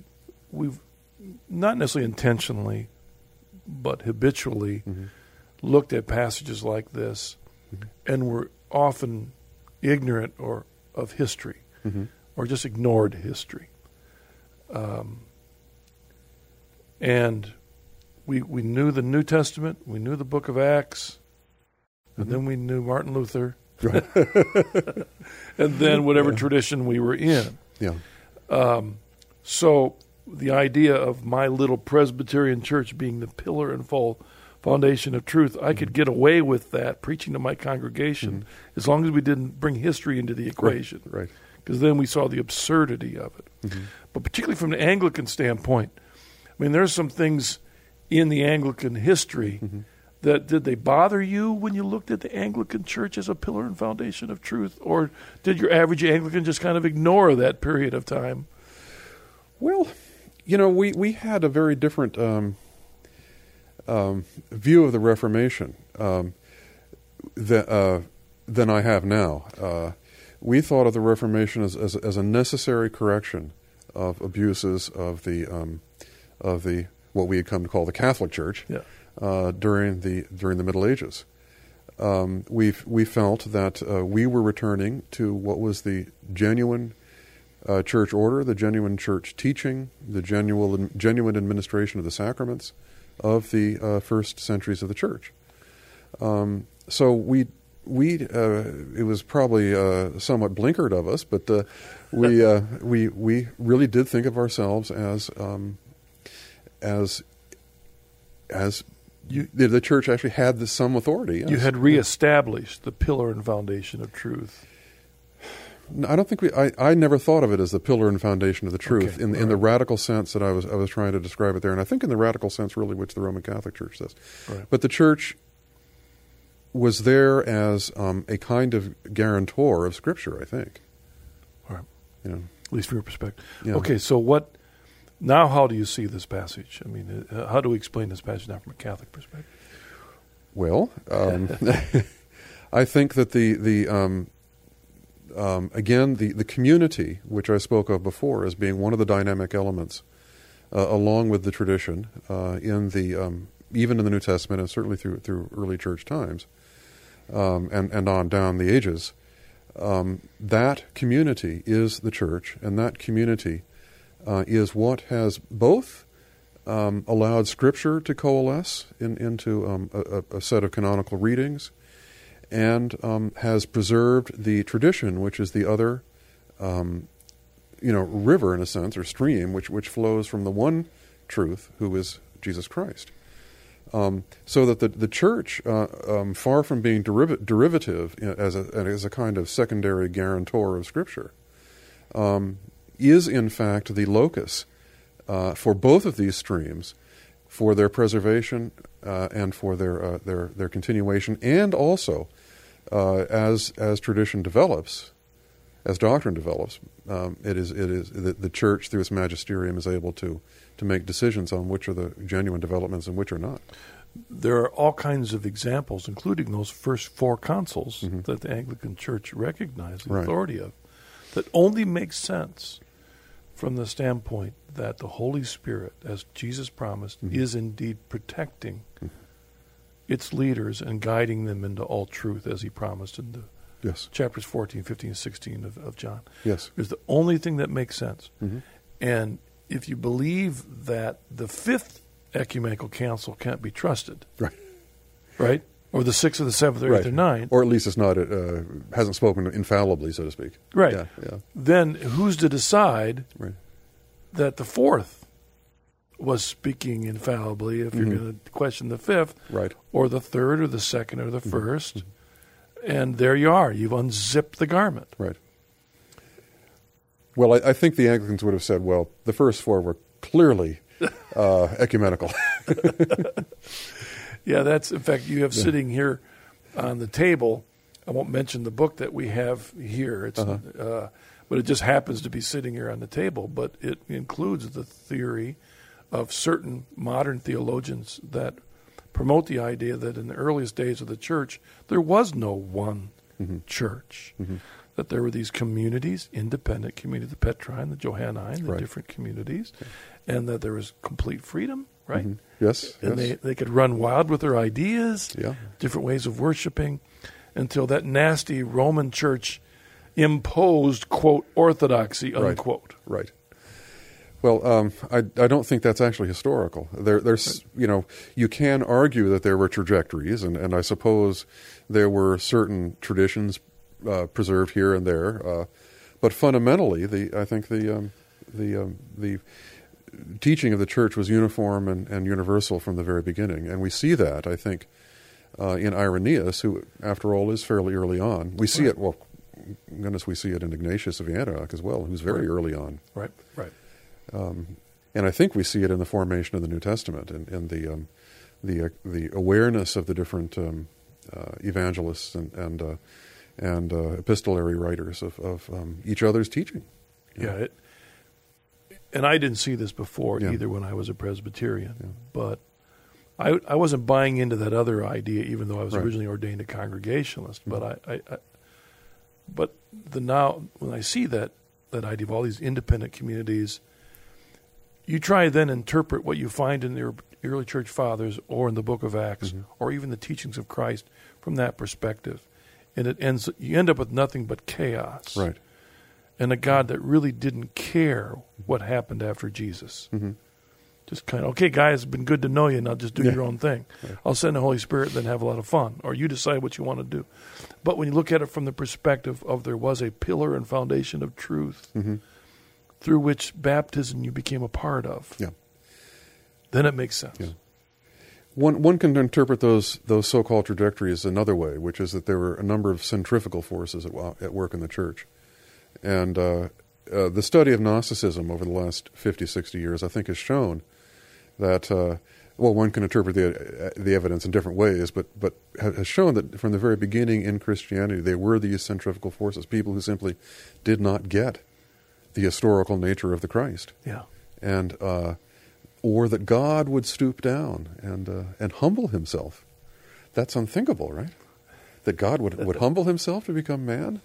we've not necessarily intentionally, but habitually Mm-hmm. looked at passages like this, and were often ignorant or of history, Mm-hmm. or just ignored history. Um, and we we knew the New Testament, we knew the Book of Acts, and then we knew Martin Luther, Right. and then whatever tradition we were in. yeah. So the idea of my little Presbyterian church being the pillar and full foundation of truth, I could get away with that preaching to my congregation mm-hmm. as long as we didn't bring history into the equation. Right. Because then we saw the absurdity of it. Mm-hmm. But particularly from the Anglican standpoint, I mean, there's some things in the Anglican history mm-hmm. that did they bother you when you looked at the Anglican Church as a pillar and foundation of truth, or did your average Anglican just kind of ignore that period of time? Well, you know, we, we had a very different um, um, view of the Reformation um, uh, than I have now. Uh, we thought of the Reformation as, as, as a necessary correction of abuses of the um, of the what we had come to call the Catholic Church Yeah. uh, during the during the Middle Ages. Um, we we felt that uh, we were returning to what was the genuine uh, church order, the genuine church teaching, the genuine genuine administration of the sacraments of the uh, first centuries of the church. Um, so we we uh, it was probably uh, somewhat blinkered of us, but uh, we uh, we we really did think of ourselves as um, as as You- the, church actually had this, some authority. You yes. had reestablished the pillar and foundation of truth. I don't think we. I, I never thought of it as the pillar and foundation of the truth Okay, in in the radical sense that I was I was trying to describe it there, and I think in the radical sense really which the Roman Catholic Church says. Right. But the church was there as um, a kind of guarantor of Scripture. I think. All right. You know. At least from your perspective. Yeah. Okay, so what? Now, how do you see this passage? I mean, uh, how do we explain this passage now from a Catholic perspective? Well, um, I think that the the um, um, again the the community which I spoke of before as being one of the dynamic elements, uh, along with the tradition uh, in the um, even in the New Testament and certainly through through early church times, um, and and on down the ages, um, that community is the church, and that community uh, is what has both um, allowed Scripture to coalesce in, into um, a, a- a set of canonical readings, and um, has preserved the tradition, which is the other, um, you know, river in a sense or stream, which which flows from the one truth, who is Jesus Christ. Um, so that the the church, uh, um, far from being deriv- derivative you know, as a as a kind of secondary guarantor of Scripture, um, is in fact the locus uh, for both of these streams, for their preservation uh, and for their uh, their their continuation, and also uh, as as tradition develops, as doctrine develops, um, it is it is the, the church through its magisterium is able to to make decisions on which are the genuine developments and which are not. There are all kinds of examples, including those first four councils that the Anglican Church recognized the Mm-hmm. Right. authority of, that only makes sense from the standpoint that the Holy Spirit, as Jesus promised, Mm-hmm. is indeed protecting its leaders and guiding them into all truth, as he promised in the Yes. chapters 14, 15, and 16 of, of John. Yes. is the only thing that makes sense. Mm-hmm. And if you believe that the fifth ecumenical council can't be trusted, Right. right? Or the sixth or the seventh or right. eighth or ninth, Or at least it's not uh, hasn't spoken infallibly, so to speak. right? Yeah. Yeah. Then who's to decide Right. that the fourth was speaking infallibly if you're Mhm. going to question the fifth, Right. or the third or the second or the Mm-hmm. 1st And there you are. You've unzipped the garment. Right. Well, I, I think the Anglicans would have said, well, the first four were clearly uh, ecumenical. Yeah, that's in fact you have sitting here on the table. I won't mention the book that we have here. It's, uh-huh. uh, but it just happens to be sitting here on the table. But it includes the theory of certain modern theologians that promote the idea that in the earliest days of the church there was no one mm-hmm. church. Mm-hmm. That there were these communities, independent communities, the Petrine, the Johannine, the right. different communities, and that there was complete freedom, right? Mm-hmm. Yes. And yes. They, they could run wild with their ideas, yeah. different ways of worshiping, until that nasty Roman church imposed, quote, orthodoxy, unquote. Right. right. Well, um, I, I don't think that's actually historical. There, there's, you know, you can argue that there were trajectories, and, and I suppose there were certain traditions uh, preserved here and there, uh, but fundamentally, the I think the um, the um, the teaching of the church was uniform and, and universal from the very beginning, and we see that I think uh, in Irenaeus, who after all is fairly early on. We see right. it well. Goodness, we see it in Ignatius of Antioch as well, who's very right. early on. Right, right. Um, and I think we see it in the formation of the New Testament and, and the um, the uh, the awareness of the different um, uh, evangelists and and uh, and uh, epistolary writers of, of um, each other's teaching. Yeah, it, and I didn't see this before yeah. either when I was a Presbyterian, yeah. but I I wasn't buying into that other idea, even though I was right. originally ordained a Congregationalist. Mm-hmm. But I, I, I, but the now when I see that that idea of all these independent communities you try then interpret what you find in the early church fathers or in the book of Acts mm-hmm. or even the teachings of Christ from that perspective. And it ends you end up with nothing but chaos. Right. And a God that really didn't care what happened after Jesus. Mm-hmm. Just kind of, okay, guys, it's been good to know you. Now just do yeah. your own thing. Right. I'll send the Holy Spirit, then have a lot of fun. Or you decide what you want to do. But when you look at it from the perspective of there was a pillar and foundation of truth, mm-hmm through which baptism you became a part of. Yeah. Then it makes sense. Yeah. One one can interpret those those so-called trajectories another way, which is that there were a number of centrifugal forces at, at work in the church, and uh, uh, the study of Gnosticism over the last 50, 60 years, I think, has shown that uh, well, one can interpret the the evidence in different ways, but but has shown that from the very beginning in Christianity, there were these centrifugal forces, people who simply did not get the historical nature of the Christ. Yeah. And uh, or that God would stoop down and uh, and humble himself. That's unthinkable, right? That God would, would humble himself to become man?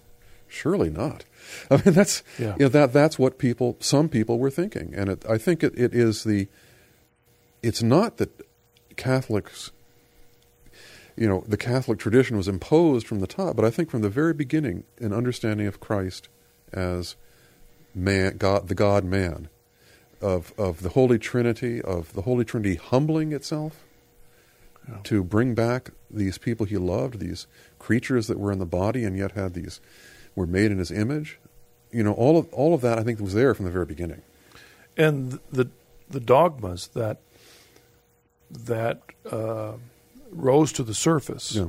Surely not. I mean, that's yeah. you know, that that's what people, some people, were thinking, and it, I think it, it is the. It's not that Catholics, you know, the Catholic tradition was imposed from the top, but I think from the very beginning, an understanding of Christ as man, God, the God man, of, of the Holy Trinity, of the Holy Trinity humbling itself yeah. to bring back these people he loved, these creatures that were in the body and yet had these, were made in his image. You know, all of, all of that I think was there from the very beginning. And the, the dogmas that, that uh, rose to the surface yeah.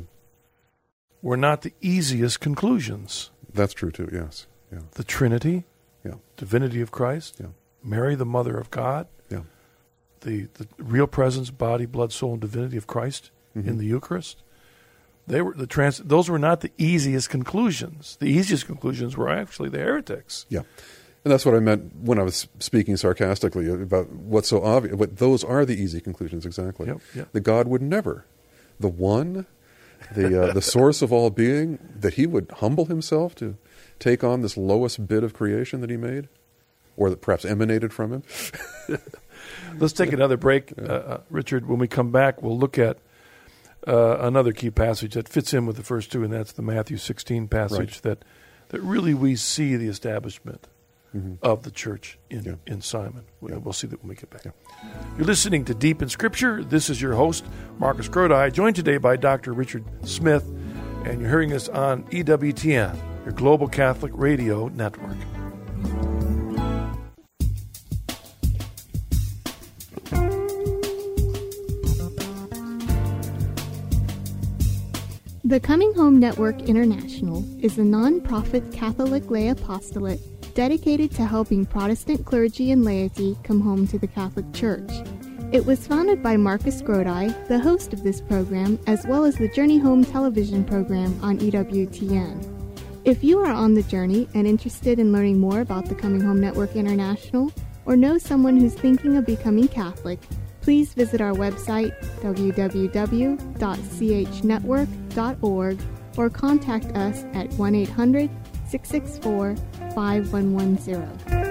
were not the easiest conclusions. That's true too, yes. Yeah. The Trinity, yeah. divinity of Christ, yeah. Mary, the mother of God, yeah. the, the real presence, body, blood, soul, and divinity of Christ mm-hmm. in the Eucharist. They were the trans. Those were not the easiest conclusions. The easiest conclusions were actually the heretics. Yeah, and that's what I meant when I was speaking sarcastically about what's so obvious. But those are the easy conclusions exactly. Yep, yep. The God would never, the one, the uh, the source of all being, that He would humble Himself to take on this lowest bit of creation that he made, or that perhaps emanated from him? Let's take another break, uh, uh, Richard. When we come back, we'll look at uh, another key passage that fits in with the first two, and that's the Matthew 16 passage right. that that really we see the establishment mm-hmm. of the church in, yeah. in Simon. Yeah. We'll see that when we get back. Yeah. You're listening to Deep in Scripture. This is your host, Marcus Grodi, joined today by Dr. Richard Smith, and you're hearing us on EWTN your global Catholic radio network. The Coming Home Network International is a non-profit Catholic lay apostolate dedicated to helping Protestant clergy and laity come home to the Catholic Church. It was founded by Marcus Grodi, the host of this program, as well as the Journey Home television program on EWTN. If you are on the journey and interested in learning more about the Coming Home Network International, or know someone who's thinking of becoming Catholic, please visit our website www.chnetwork.org or contact us at 1 800 664 5110.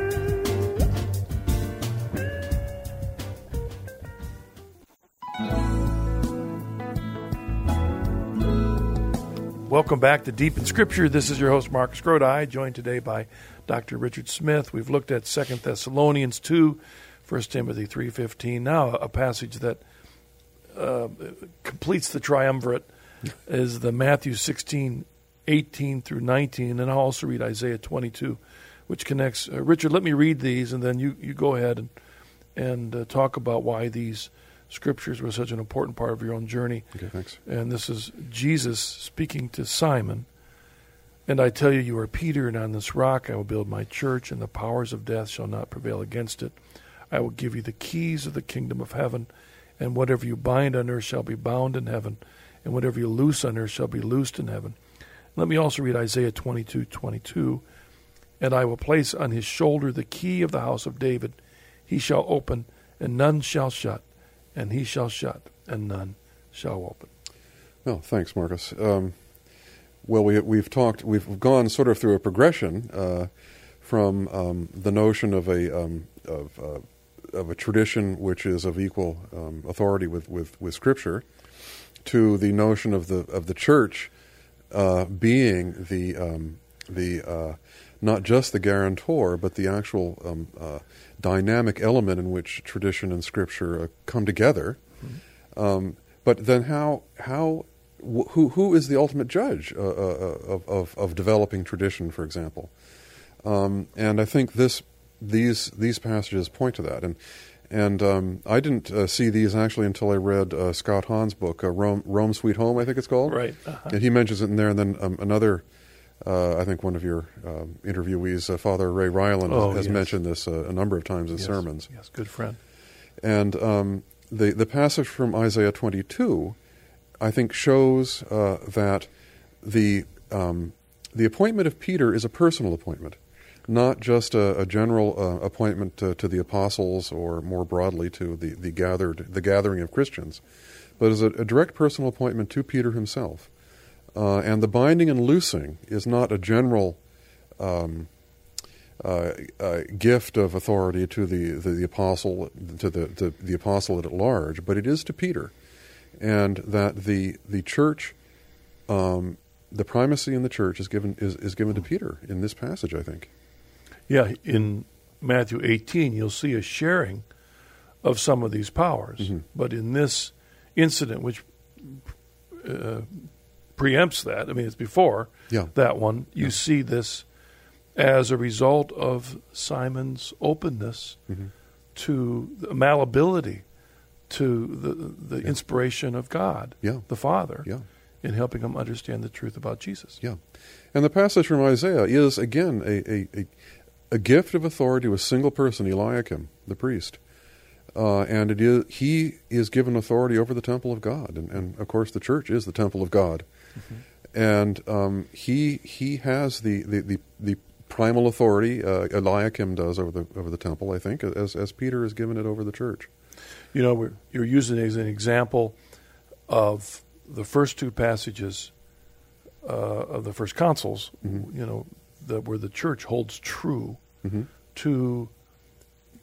Welcome back to Deep in Scripture. This is your host, Marcus Grodi, joined today by Dr. Richard Smith. We've looked at 2 Thessalonians 2, 1 Timothy 3.15. Now a passage that uh, completes the triumvirate is the Matthew 16, 18 through 19, and I'll also read Isaiah 22, which connects. Uh, Richard, let me read these, and then you, you go ahead and, and uh, talk about why these scriptures were such an important part of your own journey. Okay, thanks. And this is Jesus speaking to Simon. And I tell you, you are Peter, and on this rock I will build my church, and the powers of death shall not prevail against it. I will give you the keys of the kingdom of heaven, and whatever you bind on earth shall be bound in heaven, and whatever you loose on earth shall be loosed in heaven. Let me also read Isaiah 22 22. And I will place on his shoulder the key of the house of David. He shall open, and none shall shut, and he shall shut, and none shall open. Well, thanks, Marcus. Um, well, we, we've talked, we've gone sort of through a progression uh, from um, the notion of a um, of, uh, of a tradition which is of equal um, authority with, with, with Scripture to the notion of the of the church uh, being the um, the uh, not just the guarantor, but the actual um, uh, dynamic element in which tradition and Scripture uh, come together. Mm-hmm. but then, how how who who is the ultimate judge uh, uh, of, of, of developing tradition, for example? Um, and I think this these these passages point to that. And and um, I didn't uh, see these actually until I read uh, Scott Hahn's book, uh, Rome, Rome, Sweet Home, I think it's called. Right. Uh-huh. And he mentions it in there. And then um, another, uh, I think one of your um, interviewees, Father Ray Ryland, oh, has yes. mentioned this a number of times in yes. sermons. Yes, good friend. And um, the the passage from Isaiah 22 I think shows uh, that the um, the appointment of Peter is a personal appointment, not just a, a general uh, appointment to, to, the apostles or more broadly to the, the gathered the gathering of Christians, but is a, a direct personal appointment to Peter himself. Uh, and the binding and loosing is not a general um, uh, uh, gift of authority to the, the, the apostle to the to the apostle at large, but it is to Peter and that the the church, um, the primacy in the church is given is, is given to Peter in this passage. I think. Yeah, in Matthew 18, you'll see a sharing of some of these powers, mm-hmm. but in this incident, which uh, preempts that, I mean, it's before yeah. that one, you yeah. see this as a result of Simon's openness mm-hmm. to the malleability to the the yeah. inspiration of God, yeah. the Father, in helping him understand the truth about Jesus. Yeah, and the passage from Isaiah is again a a, a, a gift of authority to a single person, Eliakim, the priest, uh, and it is he is given authority over the temple of God, and, and of course the church is the temple of God, mm-hmm. and um, he he has the the the, the primal authority uh, Eliakim does over the over the temple, I think, as as Peter is given it over the church. You know, we're, you're using it as an example of the first two passages uh, of the first councils. Mm-hmm. You know, the, where the church holds true mm-hmm. to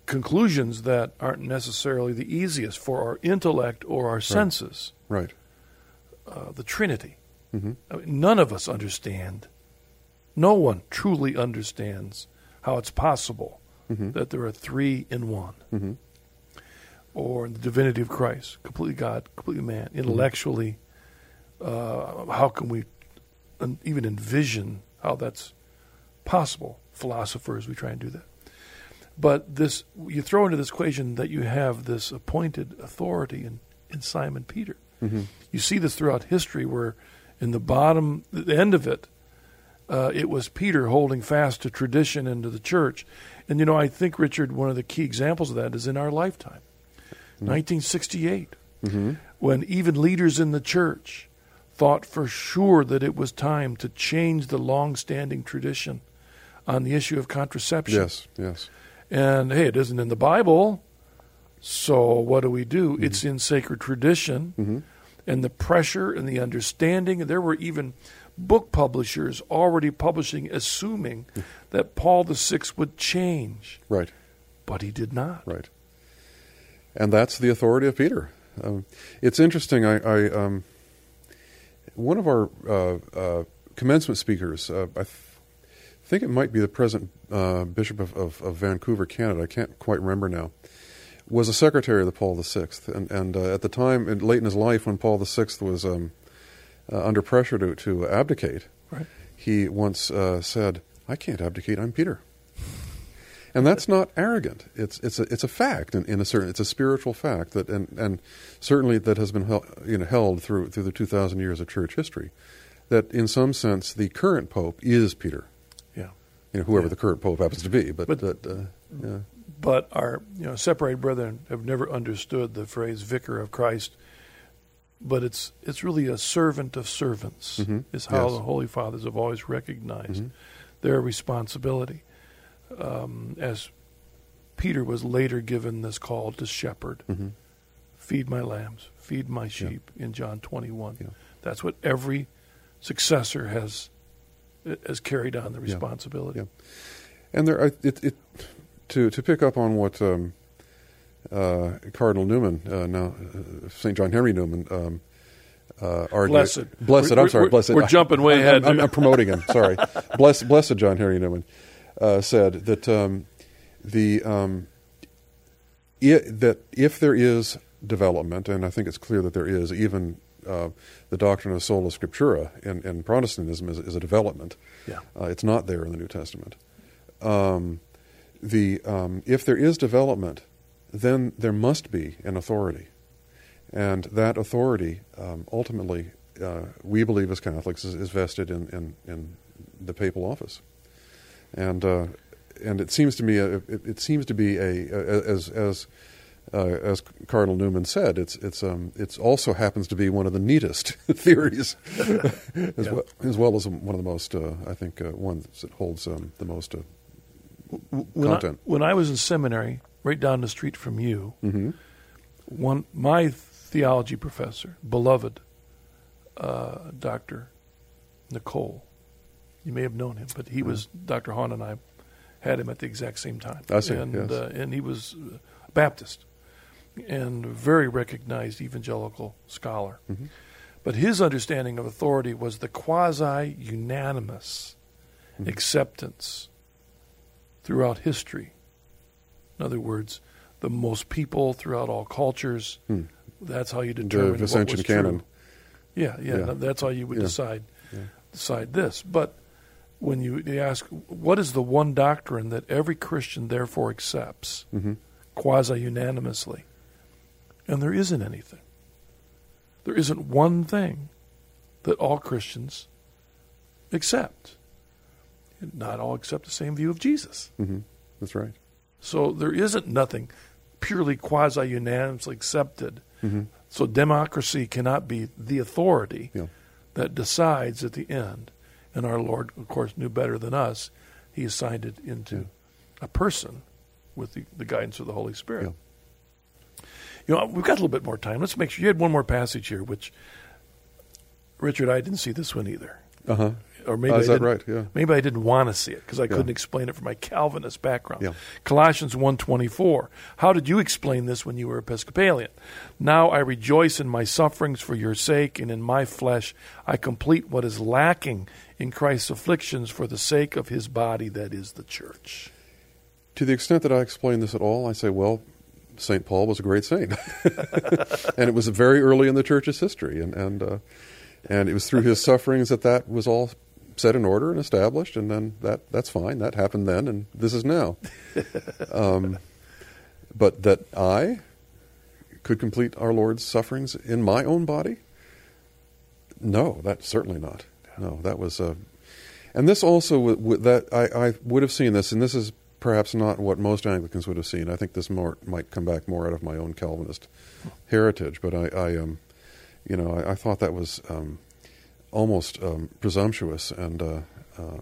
conclusions that aren't necessarily the easiest for our intellect or our senses. Right. Uh, the Trinity. Mm-hmm. I mean, none of us understand. No one truly understands how it's possible Mm-hmm. that there are three in one Mm-hmm. or the divinity of Christ, completely God, completely man, intellectually. Uh, how can we even envision how that's possible? Philosophers, we try and do that. But this, you throw into this equation that you have this appointed authority in, in Simon Peter. Mm-hmm. You see this throughout history, where in the bottom, the end of it, uh, it was Peter holding fast to tradition and to the church. And you know, I think Richard, one of the key examples of that is in our lifetime. Mm-hmm. 1968, mm-hmm. when even leaders in the church thought for sure that it was time to change the long-standing tradition on the issue of contraception. Yes, yes. And hey, it isn't in the Bible. So what do we do? Mm-hmm. It's in sacred tradition. And the pressure and the understanding, there were even book publishers already publishing, assuming that Paul VI would change. Right, But he did not. right. And that's the authority of Peter. Um, it's interesting. I, I um, one of our uh, uh, commencement speakers, uh, I th- think it might be the present uh, Bishop of, of, of Vancouver, Canada. I can't quite remember now. Was a secretary of the Paul VI, and, and uh, at the time, in, late in his life, when Paul VI was um, uh, under pressure to, to abdicate, Right. he once uh, said, "I can't abdicate. I'm Peter." And that's not arrogant. It's it's a it's a fact in, in a certain it's a spiritual fact that and, and certainly that has been held, you know held through through the two thousand years of church history, that in some sense the current pope is Peter. Yeah. You know whoever Yeah. the current pope happens to be, but, But- that uh, yeah. But our you know separated brethren have never understood the phrase "vicar of Christ," but it's it's really a servant of servants. Mhm. Is how Yes. the Holy Fathers have always recognized Mhm. their responsibility. Um, as Peter was later given this call to shepherd, Mhm. feed my lambs, feed my sheep in John 21. Yeah. That's what every successor has has carried on the responsibility. Yeah. And there, I- it, it, to to pick up on what um, uh, Cardinal Newman, uh, now uh, St. John Henry Newman, um, uh, argued. Blessed. blessed. We're- I'm sorry, we're- blessed. we're jumping way I'm- ahead. I'm, I'm promoting him. Sorry, blessed, blessed John Henry Newman uh, said that um, the um, i that if there is development, and I think it's clear that there is, even uh, the doctrine of sola scriptura in, in Protestantism is, is a development. Yeah. Uh, it's not there in the New Testament. Um, the um, if there is development, then there must be an authority, and that authority um, ultimately, uh, we believe as Catholics, is, is vested in, in, in the papal office, and uh, and it seems to me a, it, it seems to be a, a as as uh, as Cardinal Newman said, it's it's um, it's also happens to be one of the neatest theories, as, Yeah. well, as well as one of the most uh, I think uh, one that holds um, the most uh, when content. I, when I was in seminary, right down the street from you, mhm. one my theology professor, beloved uh, Doctor Nicole, you may have known him, but he was Doctor Hahn and I had him at the exact same time. I see, and yes. uh, and he was Baptist and very recognized evangelical scholar. Mhm. But his understanding of authority was the quasi unanimous Mhm. acceptance throughout history. In other words, the most people throughout all cultures. Hmm. That's how you the determine Vincentian was canon. Yeah, yeah, Yeah. That's how you would Yeah. decide Yeah. decide this. But when you they ask, what is the one doctrine that every Christian therefore accepts Mhm. quasi unanimously? And there isn't anything. There isn't one thing that all Christians accept. Not all accept the same view of Jesus. Mhm. That's right. So there isn't nothing purely quasi unanimously accepted. Mhm. So democracy cannot be the authority Yeah. that decides at the end. And our Lord, of course, knew better than us. He assigned it into Yeah. a person with the, the guidance of the Holy Spirit. Yeah. You know, we've got a little bit more time. Let's make sure you had one more passage here, which Richard, I didn't see this one either. Uh huh. Or maybe Uh, I is that didn't- right? Yeah. Maybe I didn't want to see it because I Yeah. couldn't explain it from my Calvinist background. Yeah. Colossians 1:24. How did you explain this when you were Episcopalian? Now I rejoice in my sufferings for your sake, and in my flesh I complete what is lacking in Christ's afflictions for the sake of his body, that is the church. To the extent that I explain this at all, I say, well, St. Paul was a great saint. and it was very early in the church's history. And, and, uh, and it was through his sufferings that that was all set in order and established. And then that, that's fine. That happened then, and this is now. um, but that I could complete our Lord's sufferings in my own body? No, that's certainly not. No, that was. Uh, and this also w- w- that I, I would have seen this, and this is perhaps not what most Anglicans would have seen. I think this more might come back more out of my own Calvinist heritage, but I, I um, you know, I, I thought that was um, almost um, presumptuous and uh, uh,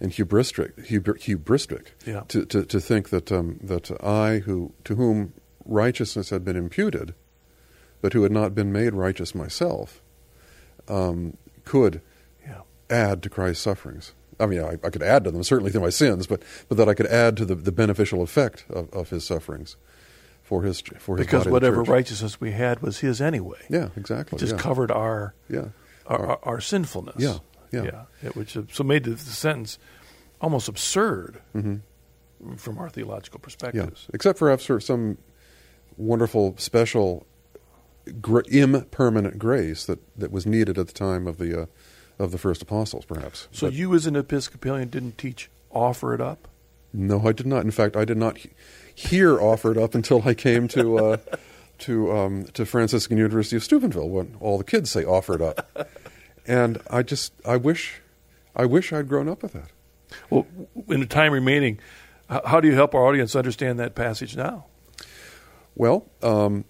and hubristic, hubr- hubristic Yeah. to, to, to think that um, that I, who to whom righteousness had been imputed, but who had not been made righteous myself, um, could Yeah. add to Christ's sufferings. I mean, I, I could add to them certainly through my sins, but but that I could add to the, the beneficial effect of, of his sufferings for his for his Because whatever righteously we had was His anyway. Yeah, exactly. It just yeah. covered our Yeah. Our, our, sinfulness. Yeah, yeah. It, which so made the, sentence almost absurd Mhm. from our theological Yeah, perspectives. except perhaps for some wonderful special gra- impermanent grace that, that was needed at the time of the uh, of the first apostles, perhaps. So But you, as an Episcopalian, didn't teach offer it up. no, I did not. In fact, I did not he- hear it up until I came to uh, to um, to Franciscan University of Steubenville when all the kids say offered up, and I just I wish I wish I'd grown up with that. Well, in the time remaining, how do you help our audience understand that passage now? Well, um,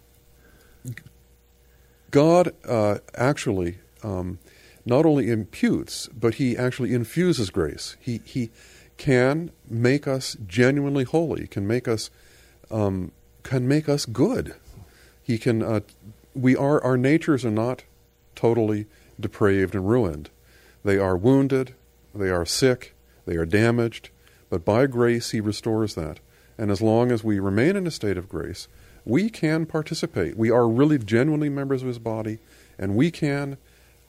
God uh, actually um, not only imputes, but He actually infuses grace. He He can make us genuinely holy. Can make us um, can make us good. He can. Uh, we are our natures are not totally depraved and ruined. They are wounded. They are sick. They are damaged. But by grace, He restores that. And as long as we remain in a state of grace, we can participate. We are really genuinely members of His body, and we can,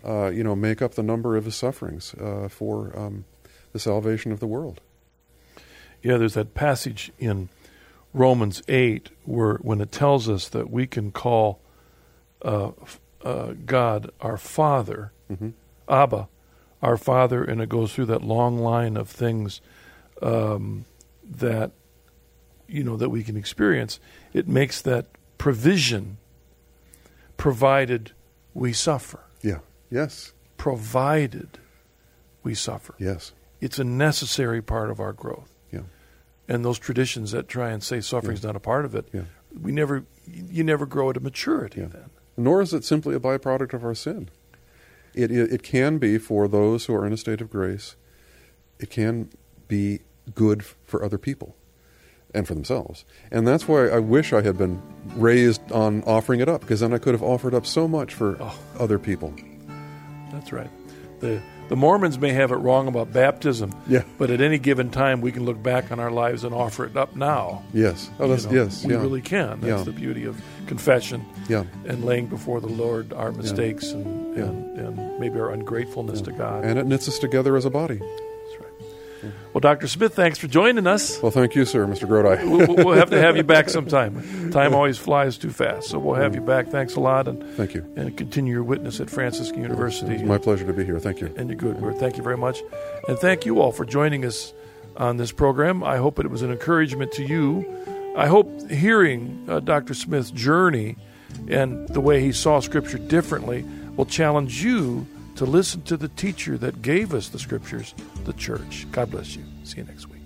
uh, you know, make up the number of His sufferings uh, for um, the salvation of the world. Yeah, there's that passage in Romans 8 where when it tells us that we can call uh, uh, God our Father, Mhm. Abba, our Father, and it goes through that long line of things um, that you know that we can experience. It makes that provision, provided we suffer, Yeah. Yes. provided we suffer. Yes. It's a necessary part of our growth. Yeah. and those traditions that try and say suffering's not a part of it, Yeah. we never, you never grow to maturity. Yeah. Then, Nor is it simply a byproduct of our sin. It, it, it can be for those who are in a state of grace, it can be good for other people and for themselves. And that's why I wish I had been raised on offering it up, because then I could have offered up so much for Oh. other people. that's right. The the Mormons may have it wrong about baptism, Yeah. but at any given time we can look back on our lives and offer it up now. Yes. Oh, You know, yes. we yeah. really can. That's Yeah. the beauty of confession Yeah. and laying before the Lord our mistakes and, and, and maybe our ungratefulness to God. And it knits us together as a body. Well, Dr. Smith, thanks for joining us. Well, thank you, sir, Mr. Grodi. we'll, we'll have to have you back sometime. Time always flies too fast, so we'll have you back. Thanks a lot, and Thank you. and continue your witness at Franciscan University. It's my pleasure to be here. Thank you. and your good word. Thank you very much, and thank you all for joining us on this program. I hope it was an encouragement to you. I hope hearing uh, Dr. Smith's journey and the way he saw Scripture differently will challenge you to listen to the teacher that gave us the Scriptures, the Church. God bless you. See you next week.